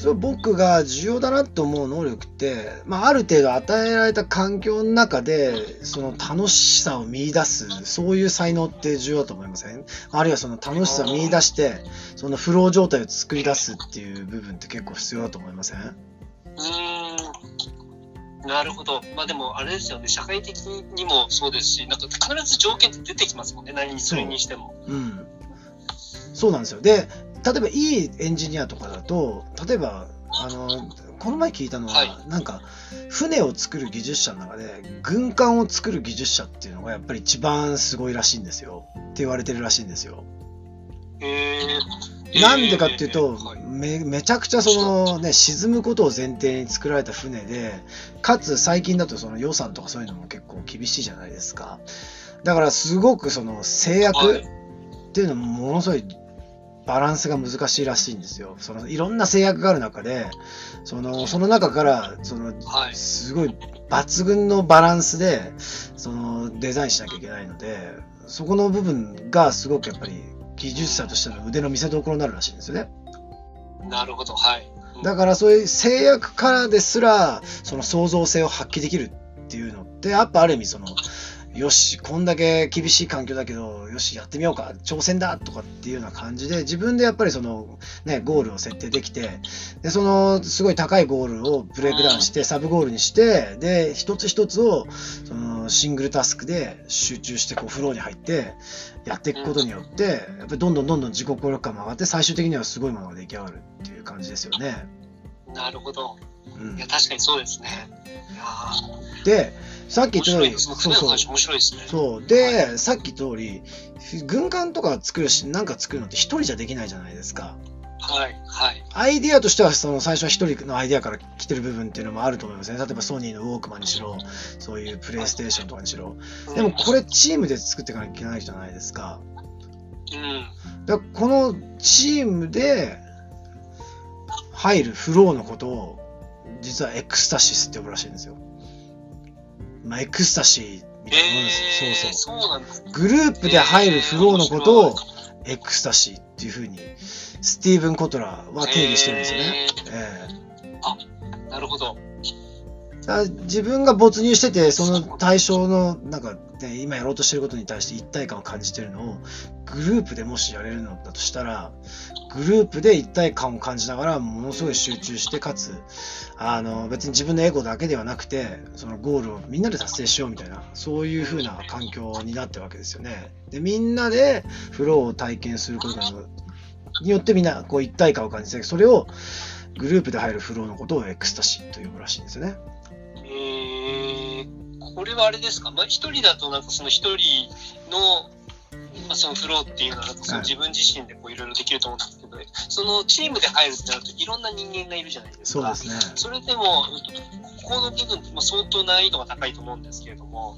それ僕が重要だなと思う能力って、まあ、ある程度与えられた環境の中でその楽しさを見出すそういう才能って重要だと思いません？あるいはその楽しさを見出してそのフロー状態を作り出すっていう部分って結構必要だと思いません？うーん。なるほど。まあでも、あれですよね。社会的にもそうですし、なんか必ず条件って出てきますもんね。何にするにしても。うん、そうなんですよ。で、例えばいいエンジニアとかだと、例えば、あの、この前聞いたのは、はいなんか、船を作る技術者の中で、軍艦を作る技術者っていうのがやっぱり一番すごいらしいんですよ。って言われてるらしいんですよ。へえ。なんでかっていうと、はいめめちゃくちゃそのね、沈むことを前提に作られた船で、かつ最近だとその予算とかそういうのも結構厳しいじゃないですか。だからすごくその制約はいっていうのもものすごいバランスが難しいらしいんですよ。そのいろんな制約がある中で、そのその中からそのはい。すごい抜群のバランスでそのデザインしなきゃいけないので、そこの部分がすごくやっぱり技術者としての腕の見せ所になるらしいんですよね。なるほど。はい。だからそういう制約からですらその創造性を発揮できるっていうのってやっぱある意味そのよしこんだけ厳しい環境だけどよしやってみようか挑戦だとかっていうような感じで自分でやっぱりそのねゴールを設定できてでそのすごい高いゴールをブレイクダウンしてサブゴールにしてで一つ一つをそのシングルタスクで集中してこうフローに入ってやっていくことによってやっぱりどんどんどんどん自己効力感も上がって最終的にはすごいものが出来上がるっていう感じですよね。なるほど。うんいや、確かにそうですね。でさっき面言った通りそうそう。面白いですね。そう。で、さっき言った通り軍艦とか作るしなんか作るのって一人じゃできないじゃないですか。はい。はい。アイディアとしてはその最初は一人のアイディアから来てる部分っていうのもあると思いますね。例えばソニーのウォークマンにしろそういうプレイステーションとかにしろ。でもこれチームで作っていかなきゃいけないじゃないですか。うん。だこのチームで入るフローのことを実は ecstasis って呼ぶらしいんですよまあエクスタシーみたいなもんですよ、えー、そうそうそうね。グループで入るフローのことをエクスタシーっていうふうにスティーブン・コトラは定義してるんですよね。えなるほど。えだから自分が没入しててその対象のなんか、ね、今やろうとしてることに対して一体感を感じてるのをグループでもしやれるのだとしたらグループで一体感を感じながらものすごい集中してかつあの別に自分のエゴだけではなくてそのゴールをみんなで達成しようみたいなそういう風な環境になってるわけですよね。でみんなでフローを体験することによってみんなこう一体感を感じてそれをグループで入るフローのことをエクスタシーと呼ぶらしいんですよね。えー、これはあれですか、まあ、一人だとなんかその一人の、まあ、そのフローっていうのはそのはい自分自身でこういろいろできると思うんですけど、そのチームで入るってなるといろんな人間がいるじゃないですか。そうですね。それでも、ここの部分まあ相当難易度が高いと思うんですけれども、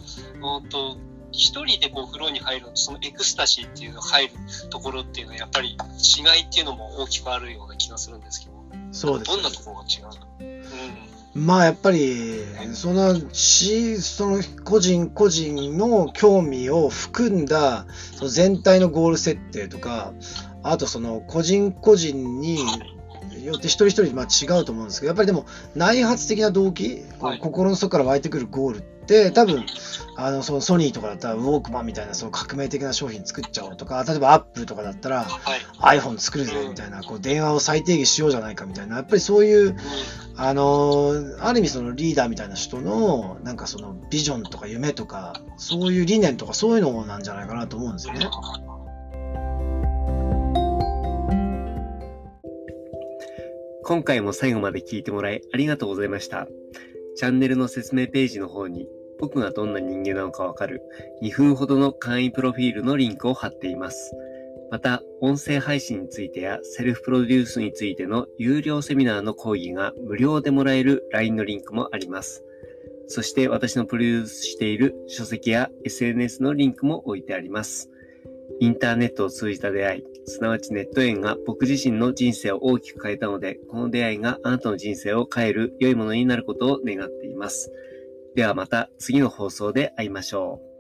うんと一人でこうフローに入るそのエクスタシーっていうの入るところっていうのは、やっぱり違いっていうのも大きくあるような気がするんですけど、そうですねどんなところが違うの？うんまあやっぱりそのしその個人個人の興味を含んだその全体のゴール設定とかあとその個人個人によって一人一人まあ違うと思うんですけどやっぱりでも内発的な動機、心の底から湧いてくるゴールって多分あのそのソニーとかだったらウォークマンみたいなその革命的な商品作っちゃおうとか例えばアップルとかだったらはい。iPhone 作るぜみたいなこう電話を再定義しようじゃないかみたいなやっぱりそういううんあのーある意味そのリーダーみたいな人のなんかそのビジョンとか夢とかそういう理念とかそういうのなんじゃないかなと思うんですよね。今回も最後まで聞いてもらいありがとうございました。チャンネルの説明ページの方に僕がどんな人間なのかわかる2分ほどの簡易プロフィールのリンクを貼っています。また、音声配信についてやセルフプロデュースについての有料セミナーの講義が無料でもらえる LINE のリンクもあります。そして私のプロデュースしている書籍や SNS のリンクも置いてあります。インターネットを通じた出会い、すなわちネット縁が僕自身の人生を大きく変えたので、この出会いがあなたの人生を変える良いものになることを願っています。ではまた次の放送で会いましょう。